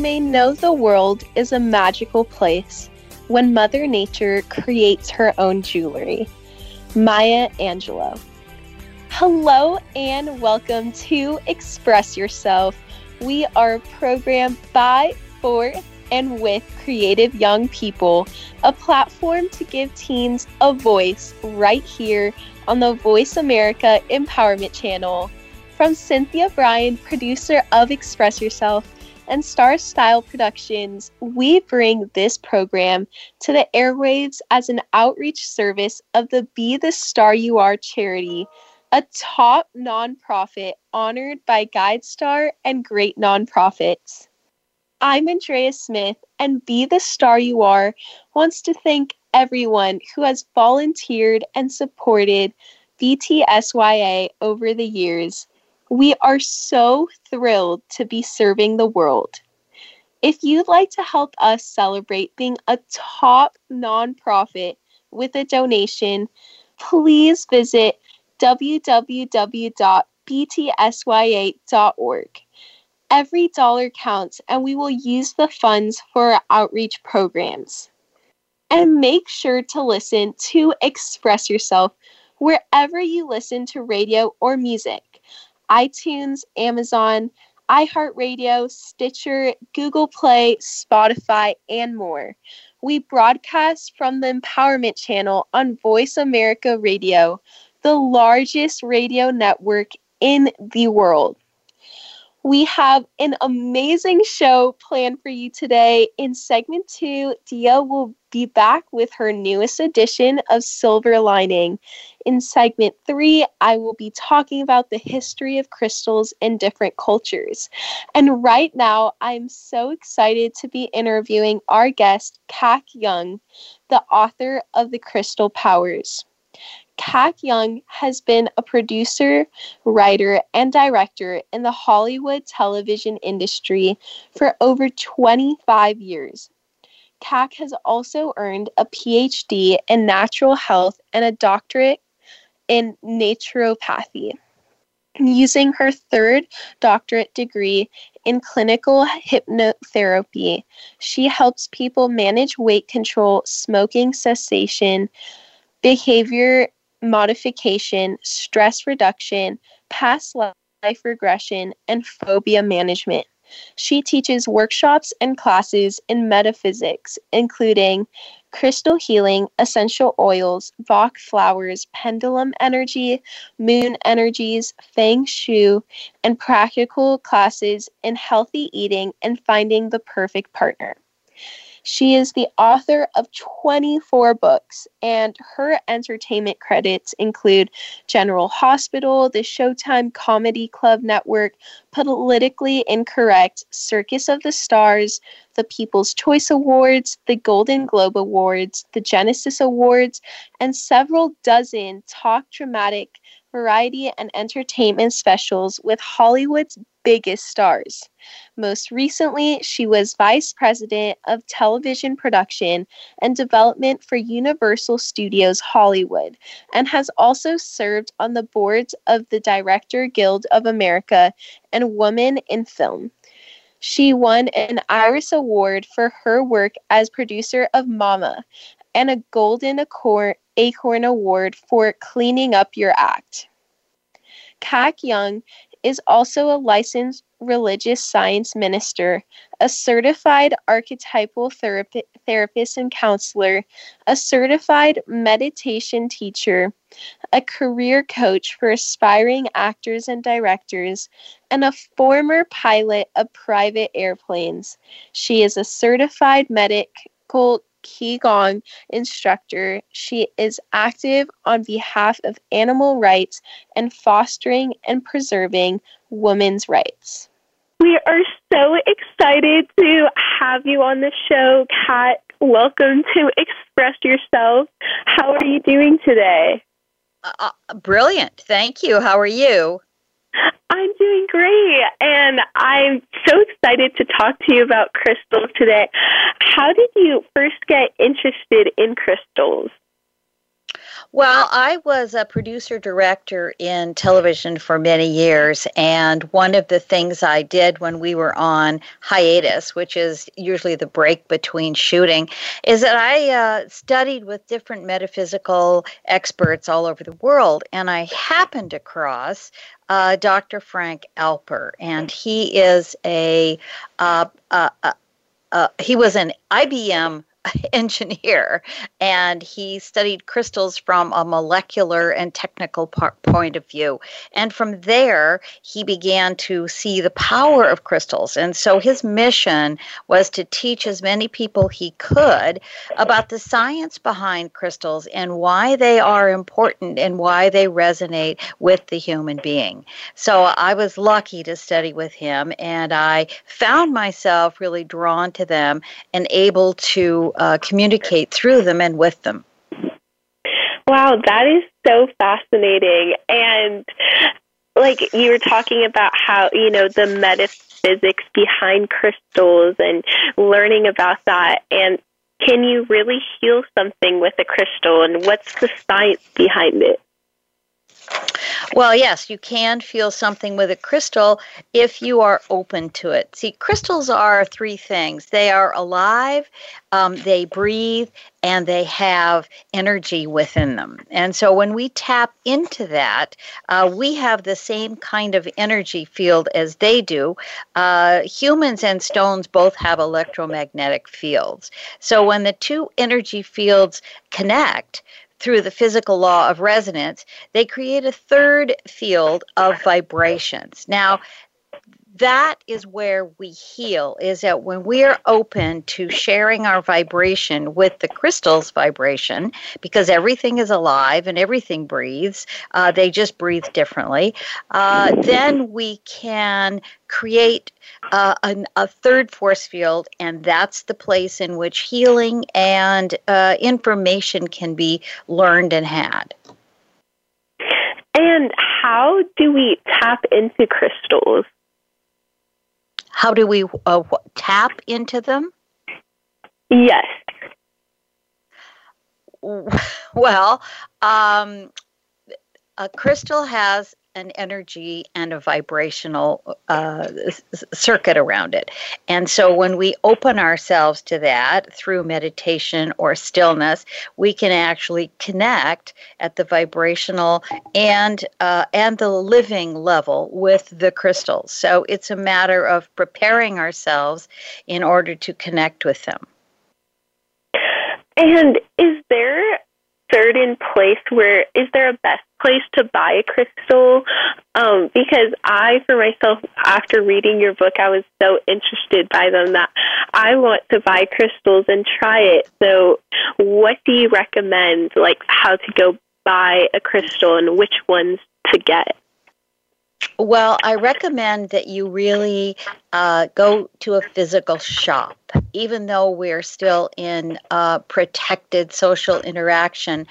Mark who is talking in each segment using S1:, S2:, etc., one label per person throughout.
S1: May know the world is a magical place when Mother Nature creates her own jewelry. Maya Angelou. Hello and welcome to Express Yourself. We are a program by, for, and with creative young people, a platform to give teens a voice right here on the Voice America Empowerment Channel. From Cynthia Brian, producer of Express Yourself, and Star Style Productions, we bring this program to the airwaves as an outreach service of the Be the Star You Are charity, a top nonprofit honored by GuideStar and great nonprofits. I'm Andrea Smith, and Be the Star You Are wants to thank everyone who has volunteered and supported BTSYA over the years. We are so thrilled to be serving the world. If you'd like to help us celebrate being a top nonprofit with a donation, please visit www.btsya.org. Every dollar counts, and we will use the funds for our outreach programs. And make sure to listen to Express Yourself wherever you listen to radio or music iTunes, Amazon, iHeartRadio, Stitcher, Google Play, Spotify, and more. We broadcast from the Empowerment Channel on Voice America Radio, the largest radio network in the world. We have an amazing show planned for you today. In segment two, Dia will be back with her newest edition of Silver Lining. In segment three, I will be talking about the history of crystals in different cultures. And right now, I'm so excited to be interviewing our guest, Kac Young, the author of The Crystal Powers. Kac Young has been a producer, writer, and director in the Hollywood television industry for over 25 years. Kac has also earned a PhD in natural health and a doctorate in naturopathy. Using her third doctorate degree in clinical hypnotherapy, she helps people manage weight control, smoking cessation, behavior modification, stress reduction, past life regression, and phobia management. She teaches workshops and classes in metaphysics, including crystal healing, essential oils, Bach flowers, pendulum energy, moon energies, feng shui, and practical classes in healthy eating and finding the perfect partner. She is the author of 24 books, and her entertainment credits include General Hospital, the Showtime Comedy Club Network, Politically Incorrect, Circus of the Stars, the People's Choice Awards, the Golden Globe Awards, the Genesis Awards, and several dozen talk dramatic variety and entertainment specials with Hollywood's biggest stars. Most recently, she was Vice President of Television Production and Development for Universal Studios Hollywood and has also served on the boards of the Director Guild of America and Women in Film. She won an Iris Award for her work as producer of Mama and a Golden Acorn, Acorn Award for Cleaning Up Your Act. Kac Young is also a licensed religious science minister, a certified archetypal therapi- therapist and counselor, a certified meditation teacher, a career coach for aspiring actors and directors, and a former pilot of private airplanes. She is a certified medical Qigong instructor. She is active on behalf of animal rights and fostering and preserving women's rights.
S2: We are so excited to have you on the show, Kat. Welcome to Express Yourself. How are you doing today?
S3: Uh, uh brilliant. Thank you. How are you?
S2: I'm doing great, and I'm so excited to talk to you about crystals today. How did you first get interested in crystals?
S3: Well, I was a producer director in television for many years, and one of the things I did when we were on hiatus, which is usually the break between shooting, is that I uh, studied with different metaphysical experts all over the world, and I happened across uh, Dr. Frank Alper, and he is a uh, uh, uh, uh he was an IBM engineer and he studied crystals from a molecular and technical point of view. And from there he began to see the power of crystals. And so his mission was to teach as many people he could about the science behind crystals and why they are important and why they resonate with the human being. So i was lucky to study with him and i found myself really drawn to them and able to uh, communicate through them and with them.
S2: Wow, that is so fascinating. And like you were talking about how, you know, the metaphysics behind crystals and learning about that. And can you really heal something with a crystal? And what's the science behind it?
S3: Well, yes, you can feel something with a crystal if you are open to it. See, crystals are three things they are alive, um, they breathe, and they have energy within them. And so when we tap into that, uh, we have the same kind of energy field as they do. Uh, humans and stones both have electromagnetic fields. So when the two energy fields connect, through the physical law of resonance, they create a third field of vibrations. Now, that is where we heal is that when we're open to sharing our vibration with the crystal's vibration because everything is alive and everything breathes uh, they just breathe differently uh, then we can create uh, an, a third force field, and that's the place in which healing and uh, information can be learned and had.
S2: And how do we tap into crystals?
S3: How do we uh, tap into them?
S2: Yes.
S3: Well, um, a crystal has an energy and a vibrational uh, circuit around it. And so when we open ourselves to that through meditation or stillness, we can actually connect at the vibrational and uh, and the living level with the crystals. So it's a matter of preparing ourselves in order to connect with them.
S2: And is there certain place where is there a best place to buy a crystal um, because I, for myself, after reading your book, I was so interested by them that I want to buy crystals and try it. So, what do you recommend, like how to go buy a crystal and which ones to get?
S3: Well, I recommend that you really uh, go to a physical shop. Even though we're still in uh, protected social interaction,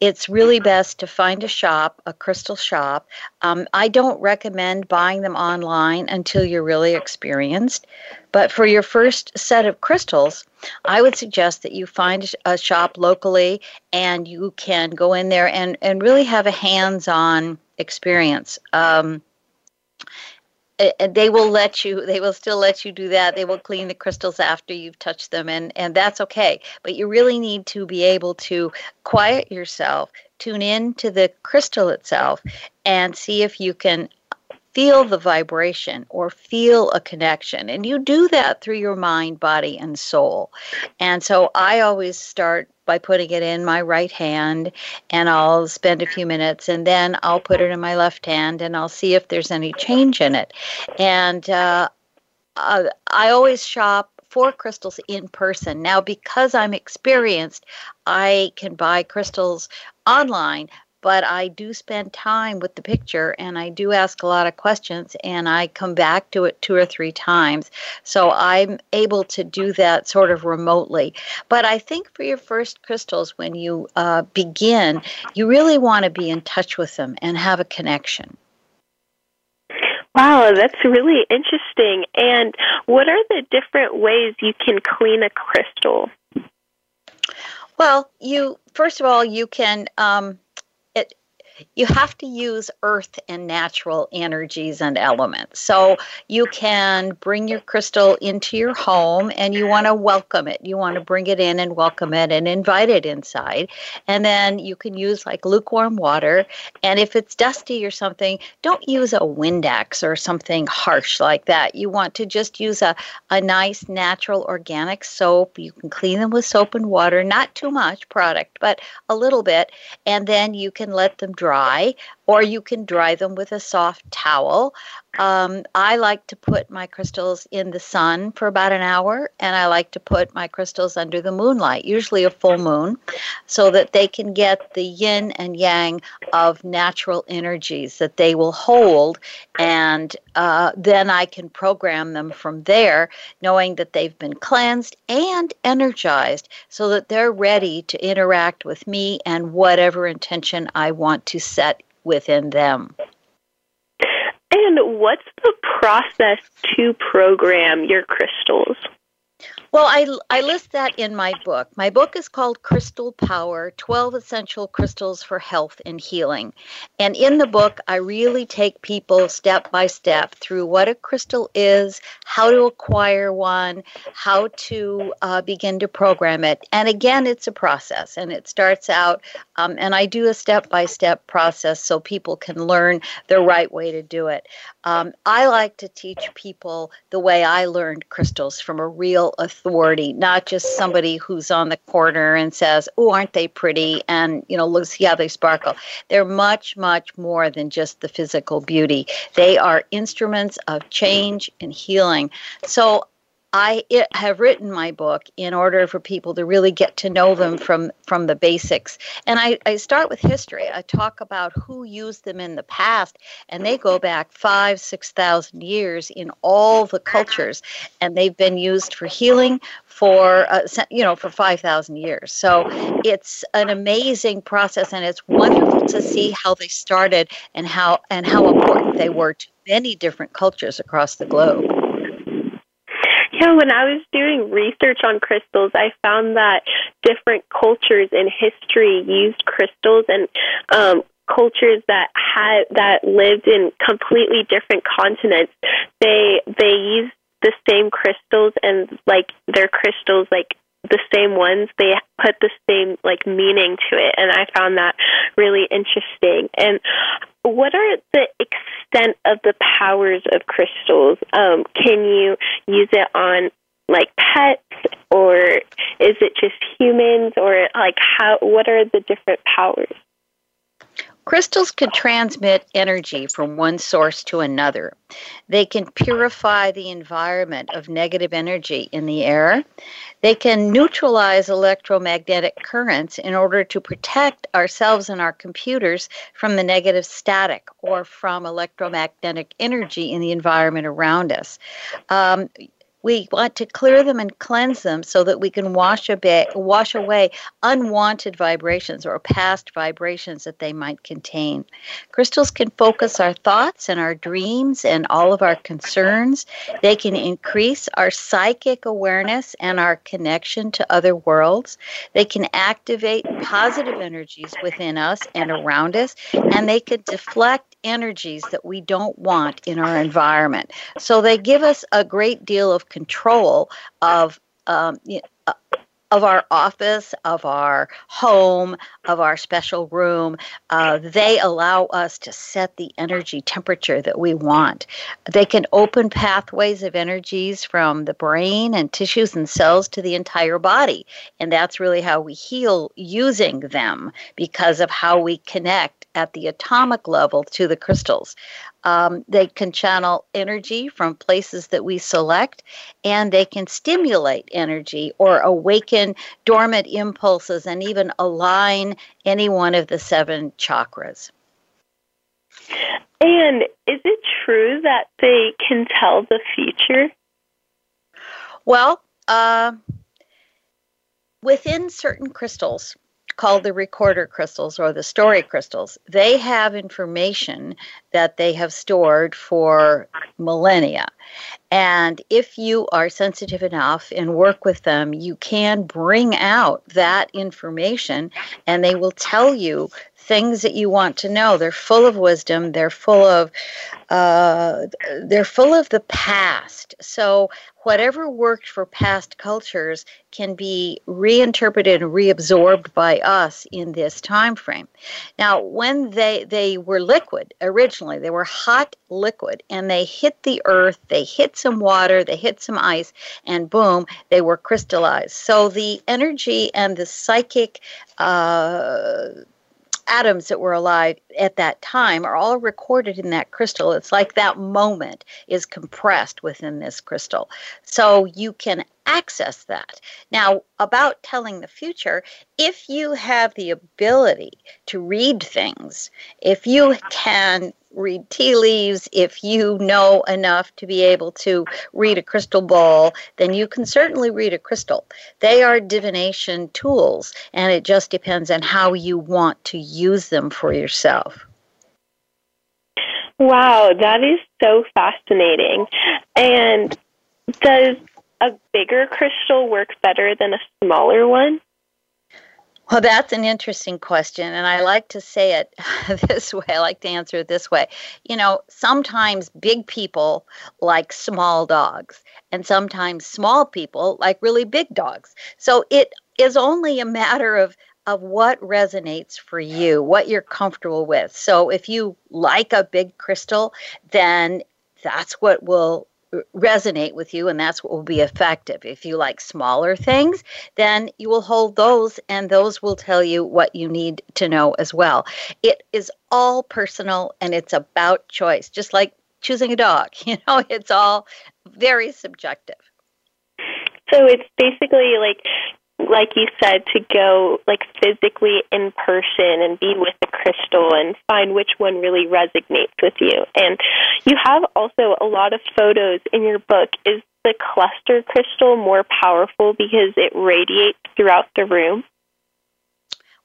S3: it's really best to find a shop, a crystal shop. Um, I don't recommend buying them online until you're really experienced. But for your first set of crystals, I would suggest that you find a shop locally and you can go in there and, and really have a hands on experience. Um, they will let you they will still let you do that they will clean the crystals after you've touched them and and that's okay but you really need to be able to quiet yourself tune in to the crystal itself and see if you can feel the vibration or feel a connection. And you do that through your mind, body, and soul. And so I always start by putting it in my right hand and I'll spend a few minutes and then I'll put it in my left hand and I'll see if there's any change in it. And uh, uh, I always shop for crystals in person. Now, because I'm experienced, I can buy crystals online, but I do spend time with the picture and I do ask a lot of questions and I come back to it two or three times. So I'm able to do that sort of remotely. But I think for your first crystals, when you uh, begin, you really want to be in touch with them and have a connection.
S2: Wow, that's really interesting. And what are the different ways you can clean a crystal?
S3: Well, you first of all you can um, you have to use earth and natural energies and elements. So you can bring your crystal into your home and you want to welcome it. You want to bring it in and welcome it and invite it inside. And then you can use like lukewarm water. And if it's dusty or something, don't use a Windex or something harsh like that. You want to just use a, a nice natural organic soap. You can clean them with soap and water, not too much product, but a little bit. And then you can let them dry, or you can dry them with a soft towel. Um, I like to put my crystals in the sun for about an hour, and I like to put my crystals under the moonlight, usually a full moon, so that they can get the yin and yang of natural energies that they will hold, and uh, then I can program them from there, knowing that they've been cleansed and energized so that they're ready to interact with me and whatever intention I want to set within them.
S2: And what's the process to program your crystals?
S3: Well, I, I list that in my book. My book is called Crystal Power 12 Essential Crystals for Health and Healing. And in the book, I really take people step by step through what a crystal is, how to acquire one, how to uh, begin to program it. And again, it's a process and it starts out, um, and I do a step by step process so people can learn the right way to do it. Um, I like to teach people the way I learned crystals from a real authority, not just somebody who's on the corner and says, "Oh, aren't they pretty?" and you know, look see how they sparkle. They're much, much more than just the physical beauty. They are instruments of change and healing. So I have written my book in order for people to really get to know them from, from the basics. And I, I start with history. I talk about who used them in the past, and they go back five, 6,000 years in all the cultures. And they've been used for healing for, uh, you know, for 5,000 years. So it's an amazing process, and it's wonderful to see how they started and how, and how important they were to many different cultures across the globe.
S2: Yeah, when I was doing research on crystals, I found that different cultures in history used crystals and um, cultures that had that lived in completely different continents. They they used the same crystals and like their crystals like the same ones they put the same like meaning to it and i found that really interesting. And what are the extent of the powers of crystals? Um, can you use it on like pets or is it just humans or like how what are the different powers
S3: Crystals can transmit energy from one source to another. They can purify the environment of negative energy in the air. They can neutralize electromagnetic currents in order to protect ourselves and our computers from the negative static or from electromagnetic energy in the environment around us. Um, we want to clear them and cleanse them so that we can wash, wash away unwanted vibrations or past vibrations that they might contain. Crystals can focus our thoughts and our dreams and all of our concerns. They can increase our psychic awareness and our connection to other worlds. They can activate positive energies within us and around us, and they can deflect energies that we don't want in our environment. So they give us a great deal of control of um, uh, of our office, of our home, of our special room. Uh, they allow us to set the energy temperature that we want. They can open pathways of energies from the brain and tissues and cells to the entire body. And that's really how we heal using them because of how we connect at the atomic level to the crystals. Um, they can channel energy from places that we select, and they can stimulate energy or awaken dormant impulses and even align any one of the seven chakras.
S2: And is it true that they can tell the future?
S3: Well, uh, within certain crystals, called the recorder crystals or the story crystals. They have information that they have stored for millennia. And if you are sensitive enough and work with them, you can bring out that information and they will tell you things that you want to know. They're full of wisdom. They're full of uh, they're full of the past. So whatever worked for past cultures can be reinterpreted and reabsorbed by us in this time frame. Now, when they they were liquid originally, they were hot liquid, and they hit the earth. They hit some water. They hit some ice, and boom, they were crystallized. So the energy and the psychic. Uh, atoms that were alive at that time are all recorded in that crystal. It's like that moment is compressed within this crystal. So you can access that. Now, about telling the future, if you have the ability to read things, if you can read tea leaves, if you know enough to be able to read a crystal ball, then you can certainly read a crystal. They are divination tools, and it just depends on how you want to use them for yourself.
S2: Wow, that is so fascinating. And does a bigger crystal work better than a smaller one?
S3: Well, that's an interesting question. And I like to say it this way. I like to answer it this way. You know, sometimes big people like small dogs, and sometimes small people like really big dogs. So it is only a matter of of what resonates for you, what you're comfortable with. So if you like a big crystal, then that's what will resonate with you and that's what will be effective. If you like smaller things, then you will hold those and those will tell you what you need to know as well. It is all personal and it's about choice, just like choosing a dog. You know, it's all very subjective.
S2: So it's basically like like you said, to go like physically in person and be with the crystal and find which one really resonates with you. And you have also a lot of photos in your book. Is the cluster crystal more powerful because it radiates throughout the room?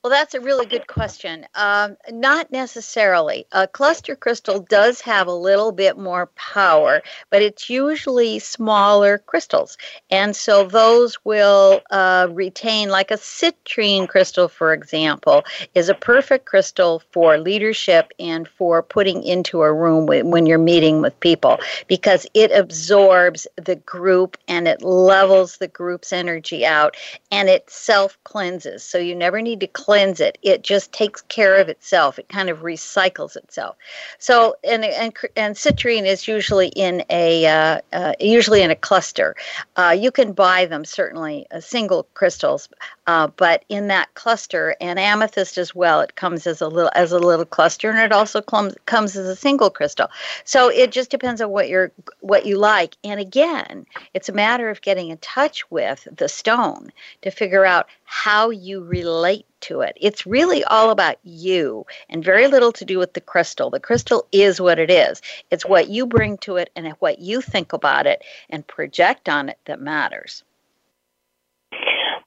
S3: Well, that's a really good question. Um, not necessarily. A cluster crystal does have a little bit more power, but it's usually smaller crystals. And so those will uh, retain, like a citrine crystal, for example, is a perfect crystal for leadership and for putting into a room when you're meeting with people because it absorbs the group and it levels the group's energy out and it self cleanses. So you never need to cleanse it. It just takes care of itself. It kind of recycles itself. So, and and, and citrine is usually in a uh, uh, usually in a cluster. Uh, you can buy them certainly uh, single crystals, uh, but in that cluster and amethyst as well, it comes as a little as a little cluster, and it also comes comes as a single crystal. So it just depends on what you're what you like. And again, it's a matter of getting in touch with the stone to figure out how you relate to it. It's really all about you and very little to do with the crystal. The crystal is what it is. It's what you bring to it and what you think about it and project on it that matters.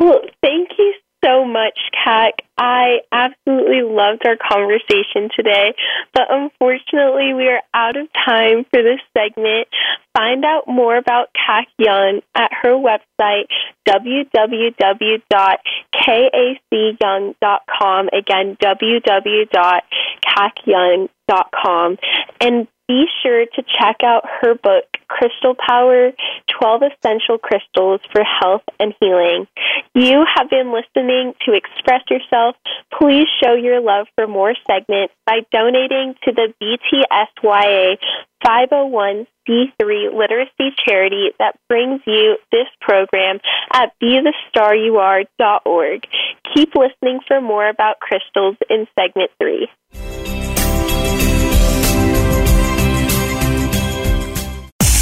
S2: Well, thank you so much, Kat. I absolutely loved our conversation today, but unfortunately, we are out of time for this segment. Find out more about Kat Young at her website, www.kacyoung.com. Again, www.kacyoung.com. And be sure to check out her book, Crystal Power 12 Essential Crystals for Health and Healing. You have been listening to Express Yourself. Please show your love for more segments by donating to the BTSYA 501c3 literacy charity that brings you this program at bethestaryouare.org. Keep listening for more about crystals in segment 3.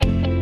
S4: Thank you.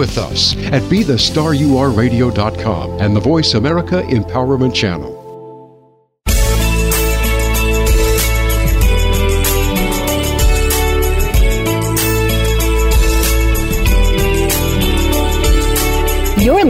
S5: with us at BeTheStarYouAreRadio.com and the Voice America Empowerment Channel.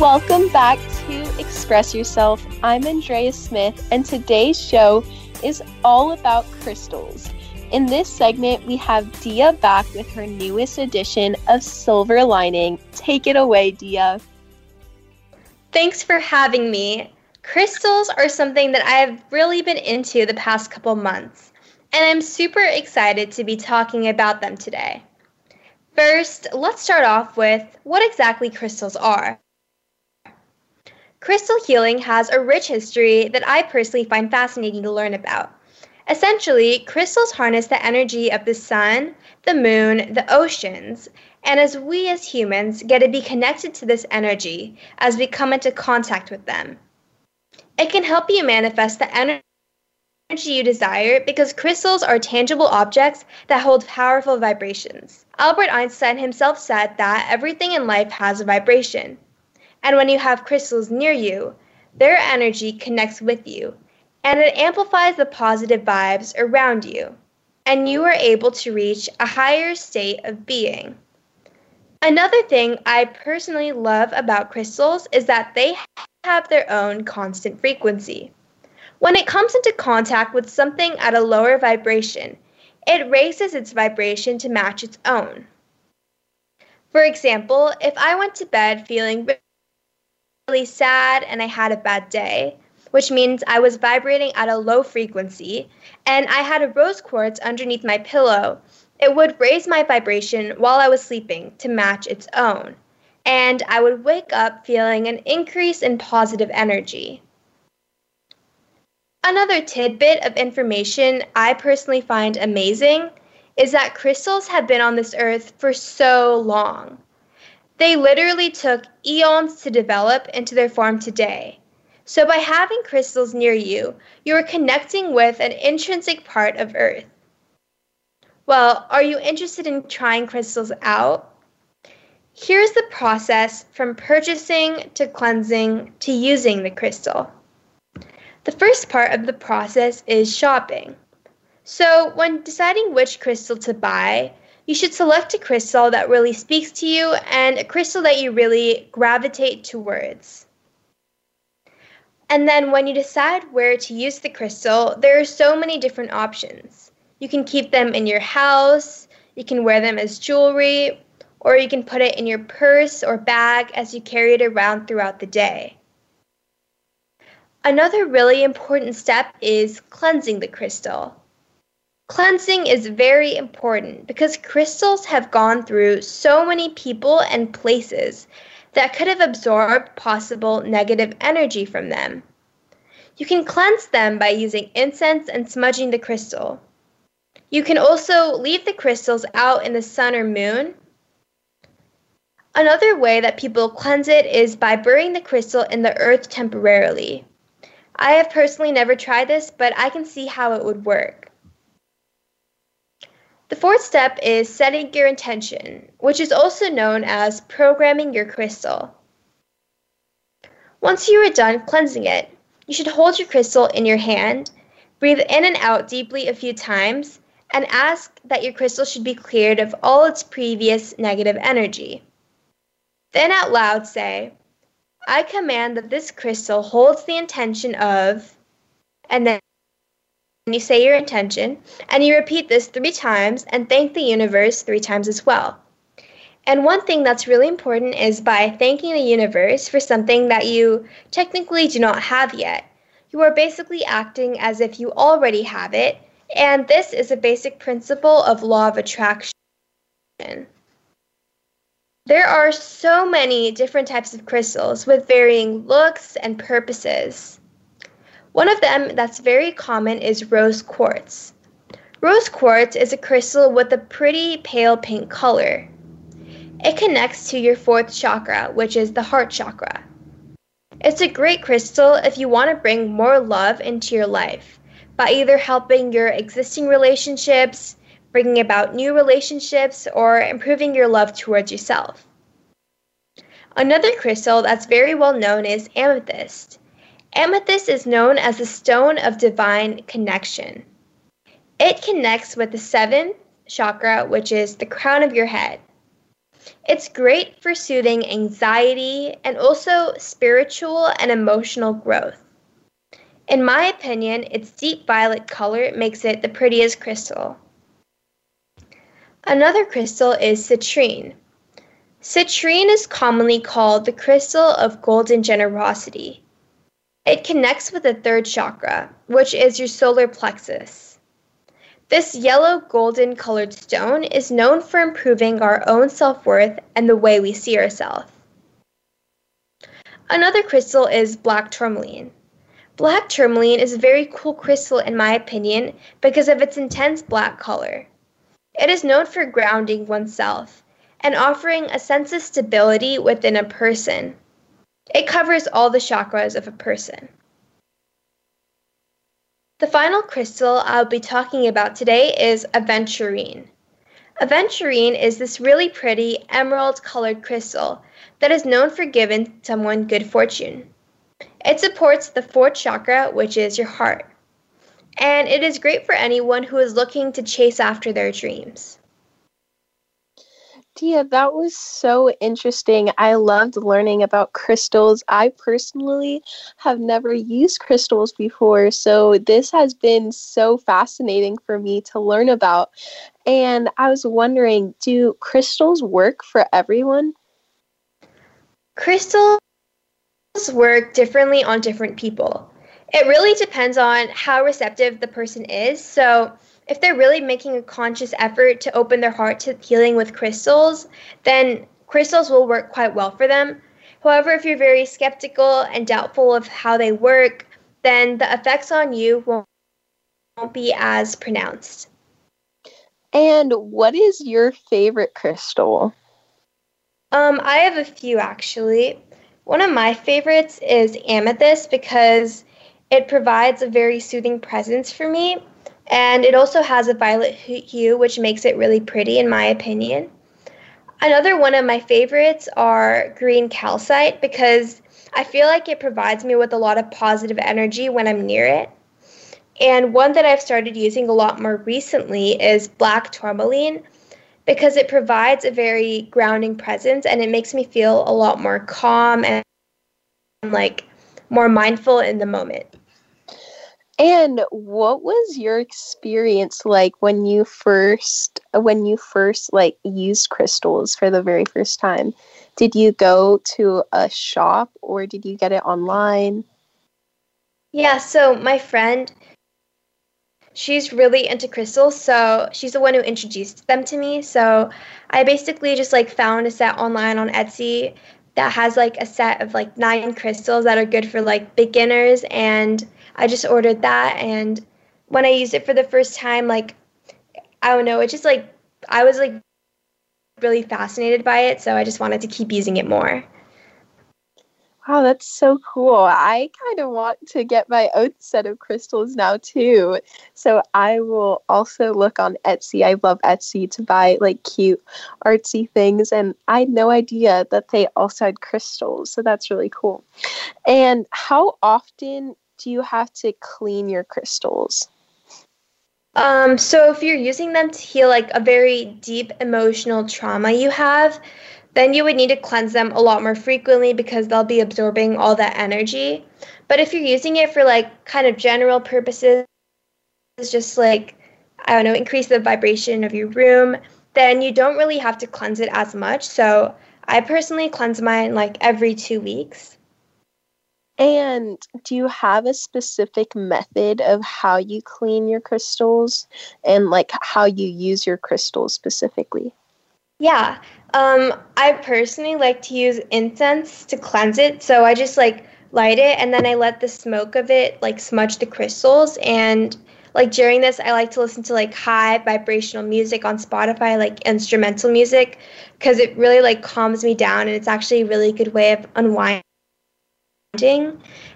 S1: Welcome back to Express Yourself. I'm Andrea Smith, and today's show is all about crystals. In this segment, we have Dia back with her newest edition of Silver Lining. Take it away, Dia.
S6: Thanks for having me. Crystals are something that I have really been into the past couple months, and I'm super excited to be talking about them today. First, let's start off with what exactly crystals are. Crystal healing has a rich history that I personally find fascinating to learn about. Essentially, crystals harness the energy of the sun, the moon, the oceans, and as we as humans get to be connected to this energy as we come into contact with them. It can help you manifest the energy you desire because crystals are tangible objects that hold powerful vibrations. Albert Einstein himself said that everything in life has a vibration. And when you have crystals near you, their energy connects with you and it amplifies the positive vibes around you, and you are able to reach a higher state of being. Another thing I personally love about crystals is that they have their own constant frequency. When it comes into contact with something at a lower vibration, it raises its vibration to match its own. For example, if I went to bed feeling really sad and I had a bad day, which means I was vibrating at a low frequency, and I had a rose quartz underneath my pillow, it would raise my vibration while I was sleeping to match its own. And I would wake up feeling an increase in positive energy. Another tidbit of information I personally find amazing is that crystals have been on this earth for so long. They literally took eons to develop into their form today. So, by having crystals near you, you are connecting with an intrinsic part of Earth. Well, are you interested in trying crystals out? Here's the process from purchasing to cleansing to using the crystal. The first part of the process is shopping. So, when deciding which crystal to buy, you should select a crystal that really speaks to you and a crystal that you really gravitate towards. And then when you decide where to use the crystal, there are so many different options. You can keep them in your house, you can wear them as jewelry, or you can put it in your purse or bag as you carry it around throughout the day. Another really important step is cleansing the crystal. Cleansing is very important because crystals have gone through so many people and places that could have absorbed possible negative energy from them. You can cleanse them by using incense and smudging the crystal. You can also leave the crystals out in the sun or moon. Another way that people cleanse it is by burying the crystal in the earth temporarily. I have personally never tried this, but I can see how it would work. The fourth step is setting your intention, which is also known as programming your crystal. Once you are done cleansing it, you should hold your crystal in your hand, breathe in and out deeply a few times, and ask that your crystal should be cleared of all its previous negative energy. Then out loud say, I command that this crystal holds the intention of, and then you say your intention, and you repeat this three times and thank the universe three times as well. And one thing that's really important is by thanking the universe for something that you technically do not have yet. You are basically acting as if you already have it, and this is a basic principle of law of attraction. There are so many different types of crystals with varying looks and purposes. One of them that's very common is rose quartz. Rose quartz is a crystal with a pretty pale pink color. It connects to your fourth chakra, which is the heart chakra. It's a great crystal if you want to bring more love into your life by either helping your existing relationships, bringing about new relationships, or improving your love towards yourself. Another crystal that's very well known is amethyst. Amethyst is known as the stone of divine connection. It connects with the seventh chakra, which is the crown of your head. It's great for soothing anxiety and also spiritual and emotional growth. In my opinion, its deep violet color makes it the prettiest crystal. Another crystal is citrine. Citrine is commonly called the crystal of golden generosity. It connects with the third chakra, which is your solar plexus. This yellow golden colored stone is known for improving our own self worth and the way we see ourselves. Another crystal is black tourmaline. Black tourmaline is a very cool crystal, in my opinion, because of its intense black color. It is known for grounding oneself and offering a sense of stability within a person. It covers all the chakras of a person. The final crystal I'll be talking about today is aventurine. Aventurine is this really pretty emerald colored crystal that is known for giving someone good fortune. It supports the fourth chakra, which is your heart and it is great for anyone who is looking to chase after their dreams.
S1: Dia, that was so interesting. I loved learning about crystals. I personally have never used crystals before, so this has been so fascinating for me to learn about. And I was wondering do crystals work for everyone?
S6: Crystals work differently on different people it really depends on how receptive the person is. So, if they're really making a conscious effort to open their heart to healing with crystals, then crystals will work quite well for them. However, if you're very skeptical and doubtful of how they work, then the effects on you won't, won't be as pronounced.
S1: And what is your favorite crystal?
S6: Um, I have a few actually. One of my favorites is amethyst because it provides a very soothing presence for me, and it also has a violet hue, which makes it really pretty, in my opinion. Another one of my favorites are green calcite because I feel like it provides me with a lot of positive energy when I'm near it. And one that I've started using a lot more recently is black tourmaline because it provides a very grounding presence and it makes me feel a lot more calm and like more mindful in the moment.
S1: And what was your experience like when you first when you first like used crystals for the very first time? Did you go to a shop or did you get it online?
S6: Yeah, so my friend she's really into crystals, so she's the one who introduced them to me. So I basically just like found a set online on Etsy that has like a set of like nine crystals that are good for like beginners and I just ordered that and when I used it for the first time like I don't know, it just like I was like really fascinated by it, so I just wanted to keep using it more.
S1: Wow, that's so cool. I kind of want to get my own set of crystals now too. So I will also look on Etsy. I love Etsy to buy like cute artsy things and I had no idea that they also had crystals. So that's really cool. And how often do you have to clean your crystals?
S6: Um, so if you're using them to heal like a very deep emotional trauma you have, then you would need to cleanse them a lot more frequently because they'll be absorbing all that energy. But if you're using it for like kind of general purposes, just like, I don't know, increase the vibration of your room, then you don't really have to cleanse it as much. So I personally cleanse mine like every two weeks.
S1: And do you have a specific method of how you clean your crystals and like how you use your crystals specifically?
S6: Yeah. Um, I personally like to use incense to cleanse it. So I just like light it and then I let the smoke of it like smudge the crystals. And like during this, I like to listen to like high vibrational music on Spotify, like instrumental music, because it really like calms me down and it's actually a really good way of unwinding.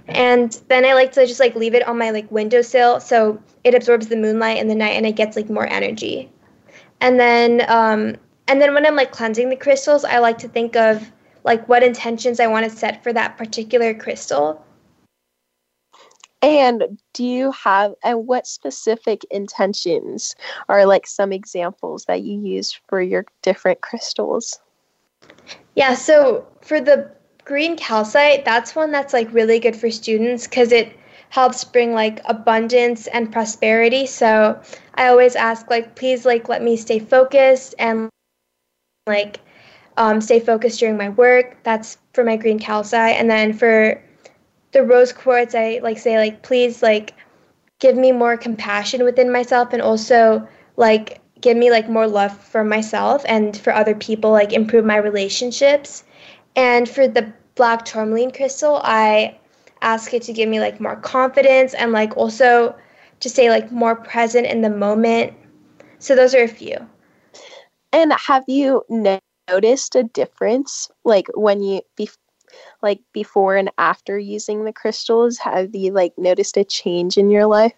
S6: And then I like to just like leave it on my like windowsill so it absorbs the moonlight in the night and it gets like more energy. And then um, and then when I'm like cleansing the crystals, I like to think of like what intentions I want to set for that particular crystal.
S1: And do you have and what specific intentions are like some examples that you use for your different crystals?
S6: Yeah, so for the green calcite, that's one that's like really good for students cuz it helps bring like abundance and prosperity. So I always ask like please like let me stay focused and like um, stay focused during my work. That's for my green calcite. And then for the rose quartz, I like say like please like give me more compassion within myself and also like give me like more love for myself and for other people like improve my relationships and for the black tourmaline crystal i ask it to give me like more confidence and like also to stay like more present in the moment so those are a few
S1: and have you noticed a difference, like when you be, like before and after using the crystals? Have you like noticed a change in your life?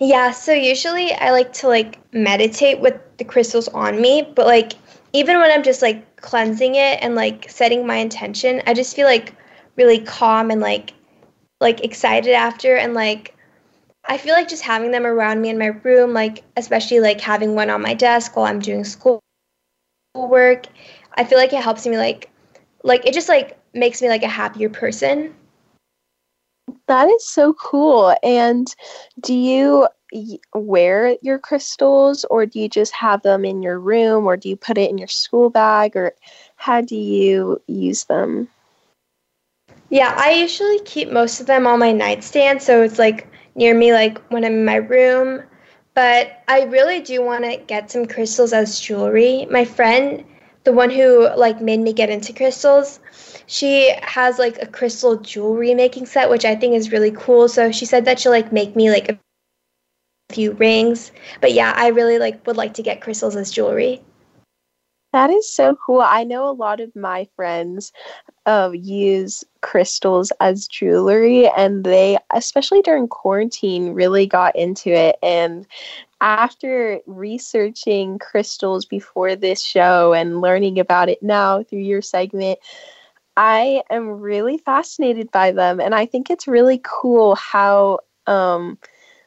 S6: Yeah, so usually I like to like meditate with the crystals on me, but like even when I'm just like cleansing it and like setting my intention, I just feel like really calm and like like excited after and like I feel like just having them around me in my room, like especially like having one on my desk while I'm doing school work, I feel like it helps me like like it just like makes me like a happier person.
S1: That is so cool. And do you wear your crystals or do you just have them in your room or do you put it in your school bag or how do you use them?
S6: Yeah, I usually keep most of them on my nightstand so it's like near me like when I'm in my room. But I really do want to get some crystals as jewelry. My friend, the one who like made me get into crystals, she has like a crystal jewelry making set, which I think is really cool. So she said that she'll like make me like a few rings. But yeah, I really like would like to get crystals as jewelry.
S1: That is so cool. I know a lot of my friends uh, use crystals as jewelry, and they, especially during quarantine, really got into it. And after researching crystals before this show and learning about it now through your segment, I am really fascinated by them. And I think it's really cool how, um,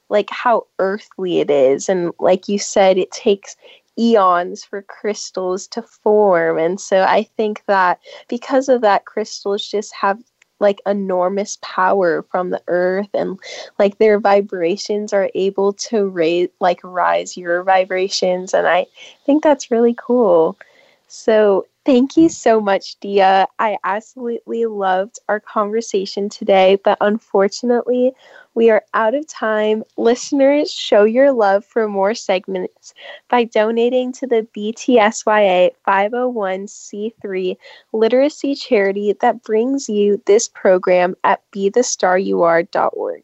S1: like, how earthly it is. And like you said, it takes eons for crystals to form. And so I think that because of that, crystals just have like enormous power from the earth and like their vibrations are able to raise like rise your vibrations and I think that's really cool. So Thank you so much, Dia. I absolutely loved our conversation today, but unfortunately, we are out of time. Listeners, show your love for more segments by donating to the BTSYA 501c3 literacy charity that brings you this program at bethestaryouare.org.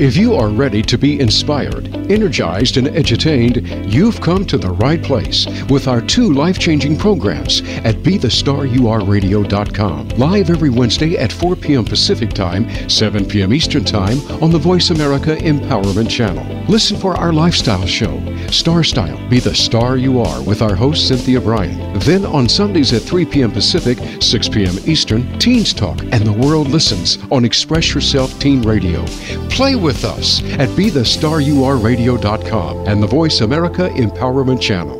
S5: If you are ready to be inspired, energized, and edutained, you've come to the right place with our two life changing programs at BeTheStarYouAreRadio.com. Live every Wednesday at 4 p.m. Pacific Time, 7 p.m. Eastern Time on the Voice America Empowerment Channel. Listen for our lifestyle show, Star Style Be the Star You Are, with our host Cynthia Brian. Then on Sundays at 3 p.m. Pacific, 6 p.m. Eastern, Teens Talk and the World Listens on Express Yourself Teen Radio. Play with us at BeTheStarYouAreRadio.com and the Voice America Empowerment Channel.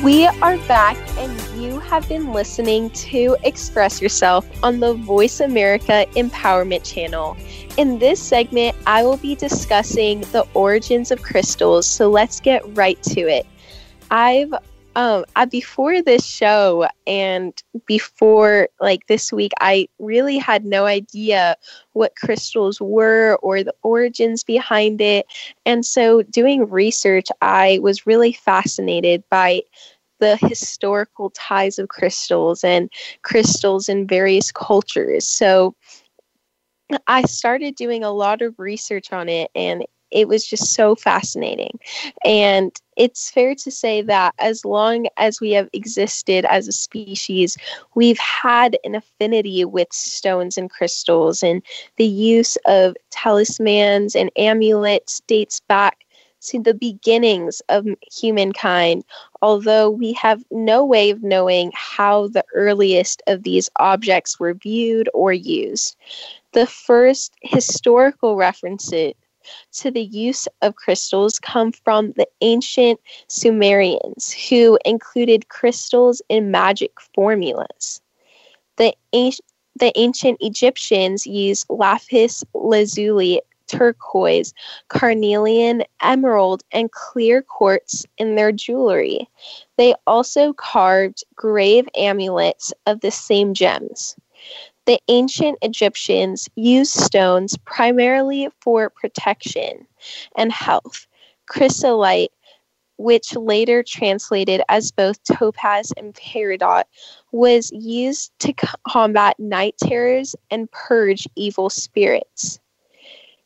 S1: We are back, and you have been listening to Express Yourself on the Voice America Empowerment Channel. In this segment, I will be discussing the origins of crystals, so let's get right to it. I've um I, before this show and before like this week i really had no idea what crystals were or the origins behind it and so doing research i was really fascinated by the historical ties of crystals and crystals in various cultures so I started doing a lot of research on it and it was just so fascinating. And it's fair to say that as long as we have existed as a species, we've had an affinity with stones and crystals, and the use of talismans and amulets dates back to the beginnings of humankind, although we have no way of knowing how the earliest of these objects were viewed or used. The first historical references to the use of crystals come from the ancient Sumerians, who included crystals in magic formulas. The, the ancient Egyptians used lapis lazuli, turquoise, carnelian, emerald, and clear quartz in their jewelry. They also carved grave amulets of the same gems. The ancient Egyptians used stones primarily for protection and health. Chrysolite, which later translated as both topaz and peridot, was used to combat night terrors and purge evil spirits.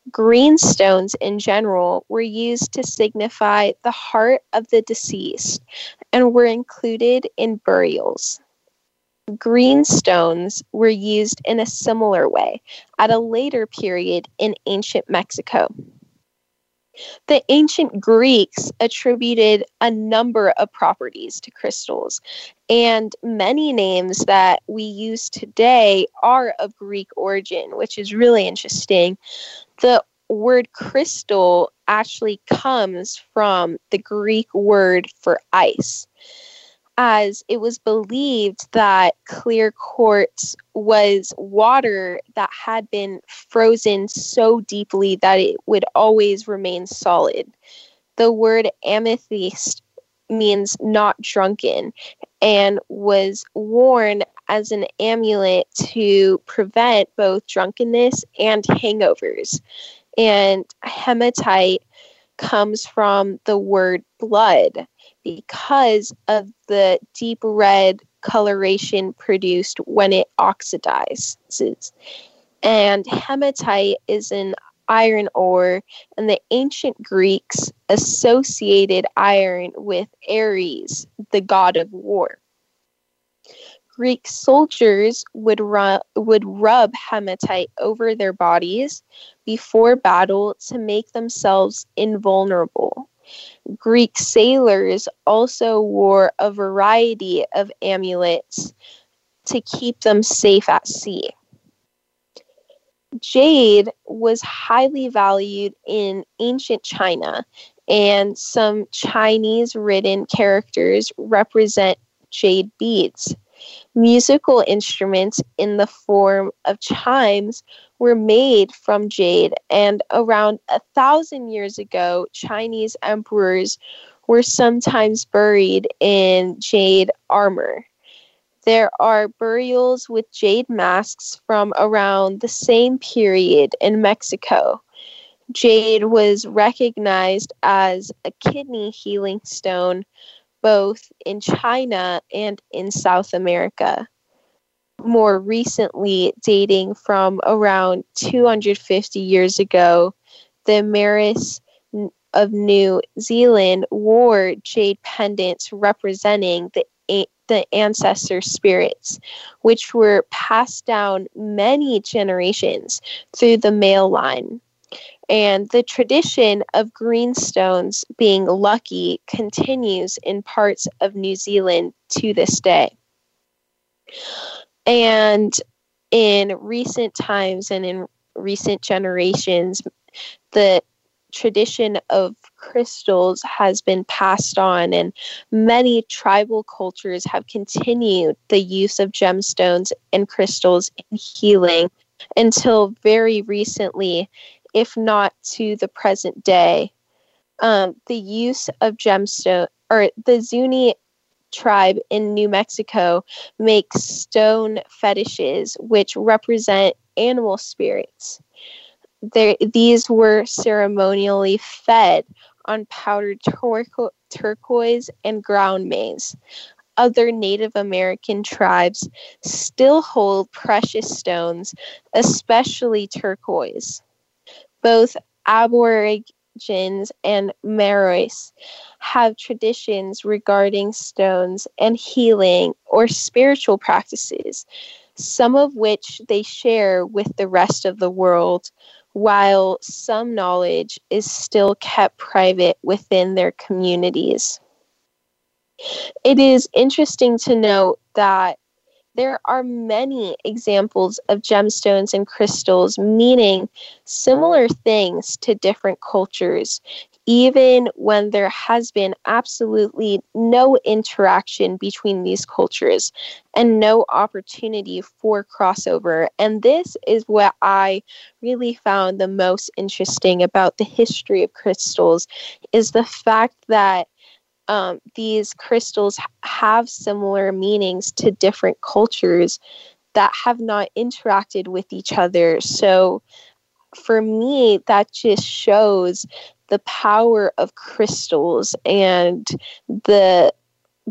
S1: Green stones in general were used to signify the heart of the deceased and were included in burials. Green stones were used in a similar way at a later period in ancient Mexico. The ancient Greeks attributed a number of properties to crystals, and many names that we use today are of Greek origin, which is really interesting. The word crystal actually comes from the Greek word for ice. As it was believed that clear quartz was water that had been frozen so deeply that it would always remain solid. The word amethyst means not drunken and was worn as an amulet to prevent both drunkenness and hangovers. And hematite comes from the word blood because of the deep red coloration produced when it oxidizes. And hematite is an iron ore, and the ancient Greeks associated iron with Ares, the god of war. Greek soldiers would, ru- would rub hematite over their bodies before battle to make themselves invulnerable. Greek sailors also wore a variety of amulets to keep them safe at sea. Jade was highly valued in ancient China, and some Chinese written characters represent jade beads. Musical instruments in the form of chimes were made from jade, and around a thousand years ago, Chinese emperors were sometimes buried in jade armor. There are burials with jade masks from around the same period in Mexico. Jade was recognized as a kidney healing stone both in China and in South America. More recently, dating from around 250 years ago, the Maoris of New Zealand wore jade pendants representing the the ancestor spirits, which were passed down many generations through the male line. And the tradition of greenstones being lucky continues in parts of New Zealand to this day. And in recent times and in recent generations, the tradition of crystals has been passed on, and many tribal cultures have continued the use of gemstones and crystals in healing until very recently if not to the present day. Um, the use of gemstone or the Zuni tribe in New Mexico makes stone fetishes which represent animal spirits. There, these were ceremonially fed on powdered turco- turquoise and ground maize. Other Native American tribes still hold precious stones, especially turquoise both Aborigines and Maoris have traditions regarding stones and healing or spiritual practices, some of which they share with the rest of the world, while some knowledge is still kept private within their communities. It is interesting to note that there are many examples of gemstones and crystals meaning similar things to different cultures, even when there has been absolutely no interaction between these cultures and no opportunity for crossover. And this is what I really found the most interesting about the history of crystals is the fact that um, these crystals have similar meanings to different cultures that have not interacted with each other. So for me, that just shows the power of crystals and the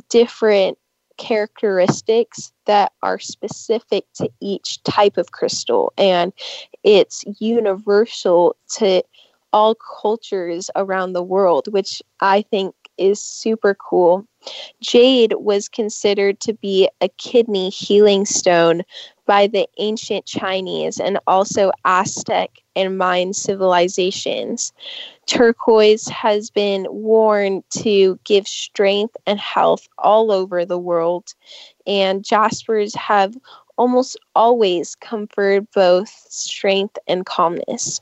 S1: different characteristics that are specific to each type of crystal and it's universal to all cultures around the world which i think is super cool. Jade was considered to be a kidney healing stone by the ancient Chinese and also Aztec and Mayan civilizations. Turquoise has been worn to give strength and health all over the world, and jaspers have almost always conferred both strength and calmness.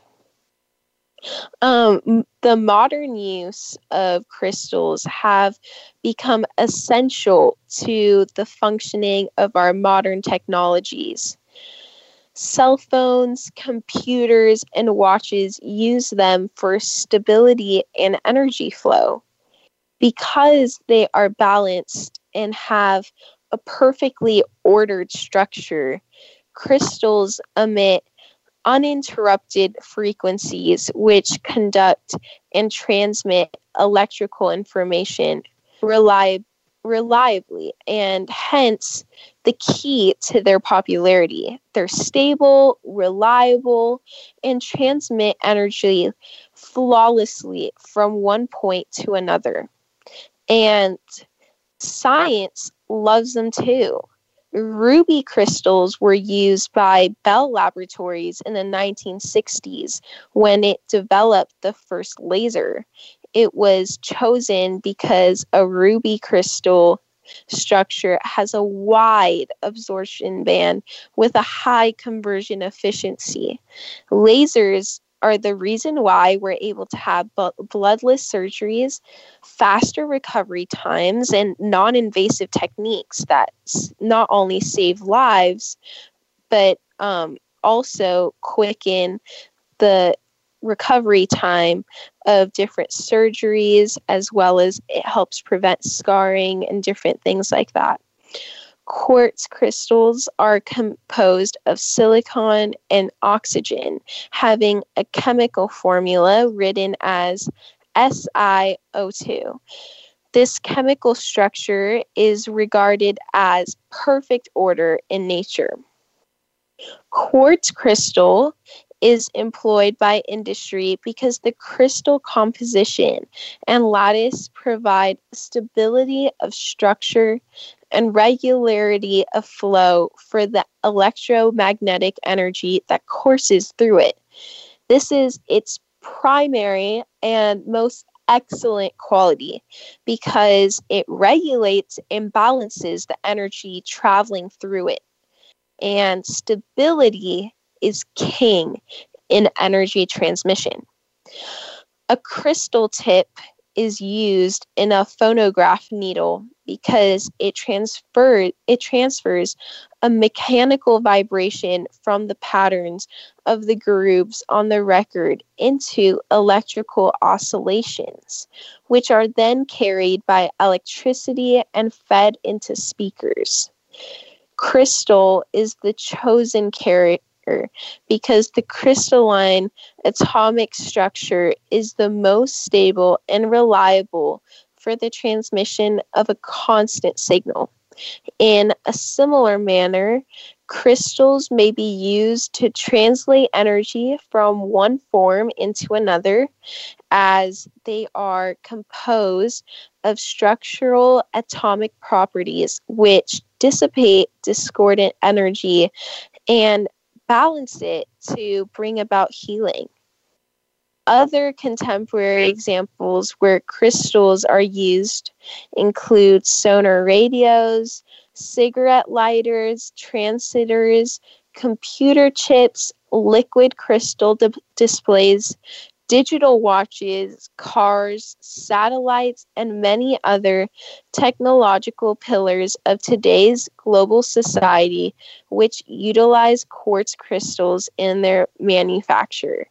S1: Um, the modern use of crystals have become essential to the functioning of our modern technologies. Cell phones, computers, and watches use them for stability and energy flow. Because they are balanced and have a perfectly ordered structure, crystals emit uninterrupted frequencies which conduct and transmit electrical information reliably reliably and hence the key to their popularity. They're stable, reliable, and transmit energy flawlessly from one point to another. And science loves them too. Ruby crystals were used by Bell Laboratories in the 1960s when it developed the first laser. It was chosen because a ruby crystal structure has a wide absorption band with a high conversion efficiency. Lasers are the reason why we're able to have bloodless surgeries, faster recovery times, and non invasive techniques that not only save lives, but um, also quicken the recovery time of different surgeries, as well as it helps prevent scarring and different things like that. Quartz crystals are composed of silicon and oxygen, having a chemical formula written as SiO2. This chemical structure is regarded as perfect order in nature. Quartz crystal is employed by industry because the crystal composition and lattice provide stability of structure and regularity of flow for the electromagnetic energy that courses through it. This is its primary and most excellent quality because it regulates and balances the energy traveling through it. And stability is king in energy transmission. A crystal tip is used in a phonograph needle because it it transfers a mechanical vibration from the patterns of the grooves on the record into electrical oscillations which are then carried by electricity and fed into speakers. Crystal is the chosen carrier because the crystalline atomic structure is the most stable and reliable for the transmission of a constant signal. In a similar manner, crystals may be used to translate energy from one form into another as they are composed of structural atomic properties which dissipate discordant energy and balance it to bring about healing. Other contemporary examples where crystals are used include sonar radios, cigarette lighters, transistors, computer chips, liquid crystal di- displays, digital watches, cars, satellites, and many other technological pillars of today's global society, which utilize quartz crystals in their manufacture.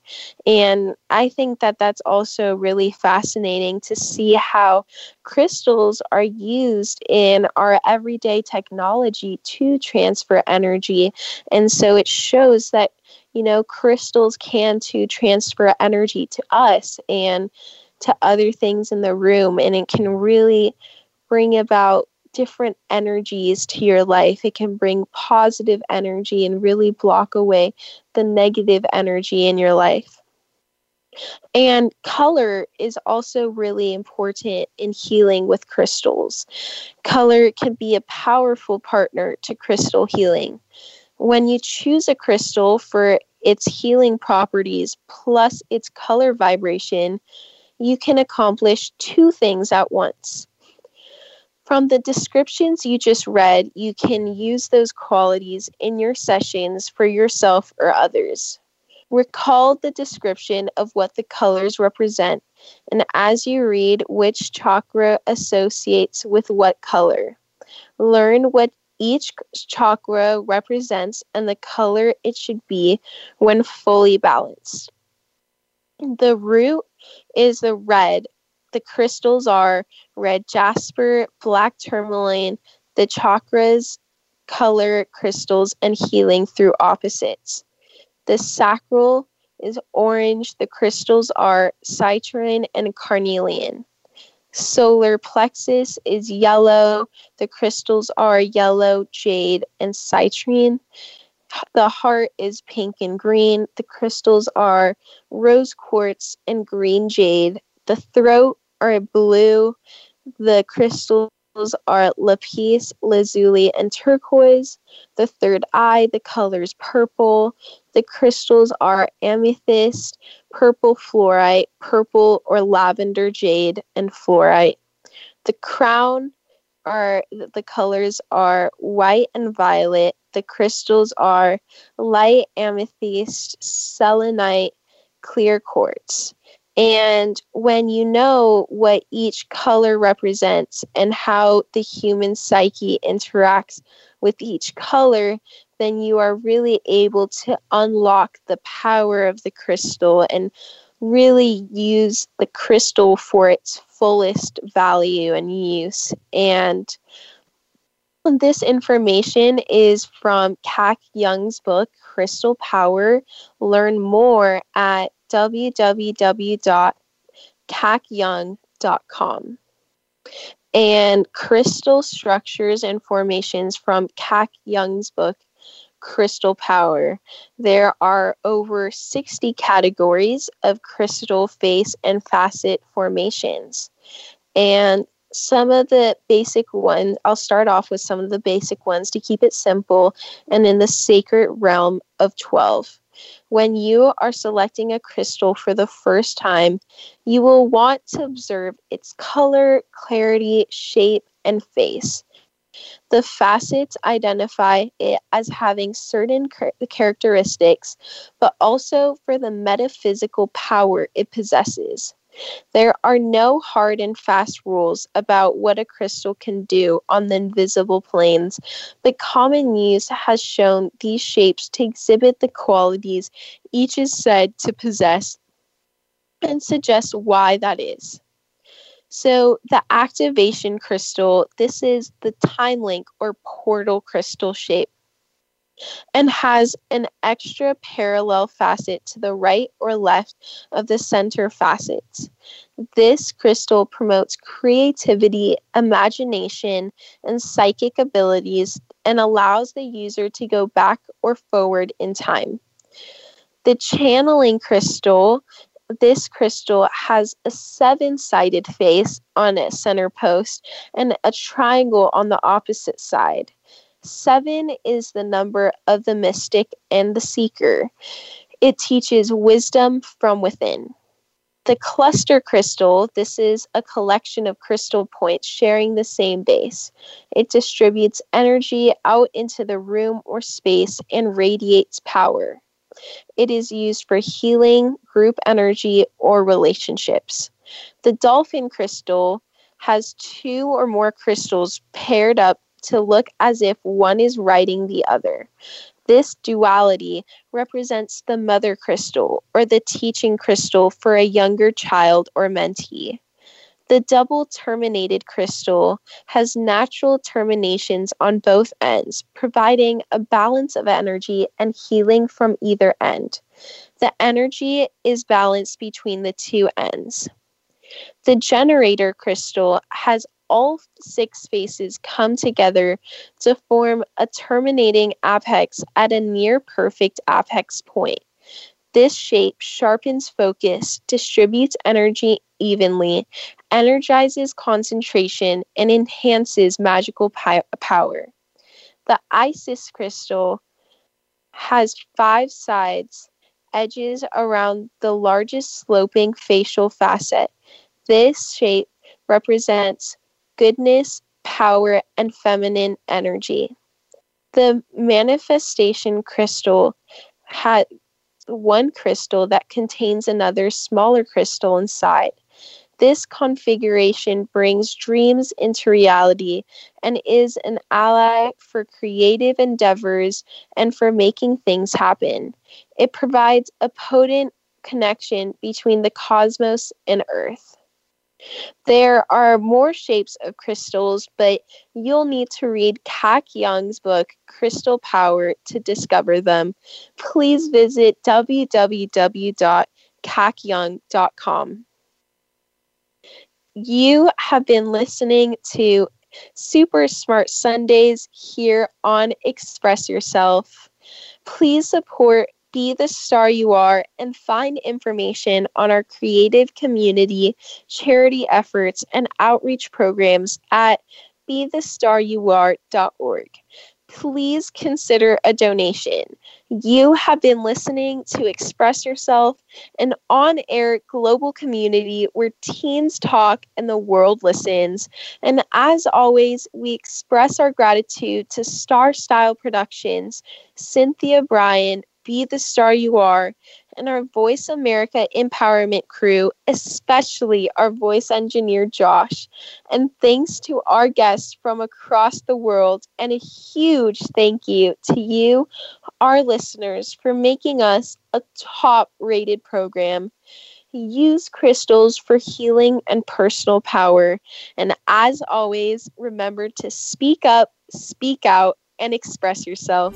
S1: And I think that that's also really fascinating to see how crystals are used in our everyday technology to transfer energy. And so it shows that you know, crystals can to transfer energy to us and to other things in the room. And it can really bring about different energies to your life. It can bring positive energy and really block away the negative energy in your life. And color is also really important in healing with crystals. Color can be a powerful partner to crystal healing when you choose a crystal for its healing properties plus its color vibration, you can accomplish two things at once. From the descriptions you just read, you can use those qualities in your sessions for yourself or others. Recall the description of what the colors represent, and as you read which chakra associates with what color. Learn what each chakra represents and the color it should be when fully balanced. The root is the red. The crystals are red jasper, black tourmaline, the chakras, color crystals, and healing through opposites. The sacral is orange. The crystals are citrine and carnelian. Solar plexus is yellow. The crystals are yellow, jade, and citrine. The heart is pink and green. The crystals are rose quartz and green jade. The throat are blue. The crystals are lapis, lazuli, and turquoise. The third eye, the colors purple. The crystals are amethyst, purple fluorite, purple or lavender jade, and fluorite. The crown are the colors are white and violet. The crystals are light amethyst, selenite, clear quartz. And when you know what each color represents and how the human psyche interacts with each color, then you are really able to unlock the power of the crystal and really use the crystal for its fullest value and use. And this information is from Kac Young's book, Crystal Power. Learn more at www.kacyoung.com. And crystal structures and formations from Kac Young's book, Crystal Power. There are over 60 categories of crystal face and facet formations. And some of the basic ones, I'll start off with some of the basic ones to keep it simple and in the sacred realm of 12. When you are selecting a crystal for the first time, you will want to observe its color, clarity, shape, and face. The facets identify it as having certain characteristics, but also for the metaphysical power it possesses. There are no hard and fast rules about what a crystal can do on the invisible planes, but common use has shown these shapes to exhibit the qualities each is said to possess and suggest why that is. So, the activation crystal, this is the time link or portal crystal shape and has an extra parallel facet to the right or left of the center facets. This crystal promotes creativity, imagination, and psychic abilities and allows the user to go back or forward in time. The channeling crystal this crystal has a seven sided face on its center post and a triangle on the opposite side. Seven is the number of the mystic and the seeker. It teaches wisdom from within. The cluster crystal, this is a collection of crystal points sharing the same base. It distributes energy out into the room or space and radiates power. It is used for healing, group energy, or relationships. The dolphin crystal has two or more crystals paired up to look as if one is writing the other. This duality represents the mother crystal or the teaching crystal for a younger child or mentee. The double terminated crystal has natural terminations on both ends, providing a balance of energy and healing from either end. The energy is balanced between the two ends. The generator crystal has all six faces come together to form a terminating apex at a near perfect apex point. This shape sharpens focus, distributes energy evenly, energizes concentration, and enhances magical pi- power. The Isis crystal has five sides, edges around the largest sloping facial facet. This shape represents goodness, power, and feminine energy. The manifestation crystal had one crystal that contains another smaller crystal inside. This configuration brings dreams into reality and is an ally for creative endeavors and for making things happen. It provides a potent connection between the cosmos and Earth. There are more shapes of crystals, but you'll need to read Kac Young's book, Crystal Power, to discover them. Please visit www.kacyoung.com. You have been listening to Super Smart Sundays here on Express Yourself. Please support Be the Star You Are and find information on our creative community, charity efforts, and outreach programs at bethestaryouare.org please consider a donation. You have been listening to Express Yourself, an on air global community where teens talk and the world listens. And as always, we express our gratitude to Star Style Productions, Cynthia Brian, Be the Star You Are, and our Voice America Empowerment crew, especially our voice engineer, Josh. And thanks to our guests from across the world, and a huge thank you to you, our listeners, for making us a top rated program. Use crystals for healing and personal power. And as always, remember to speak up, speak out, and express yourself.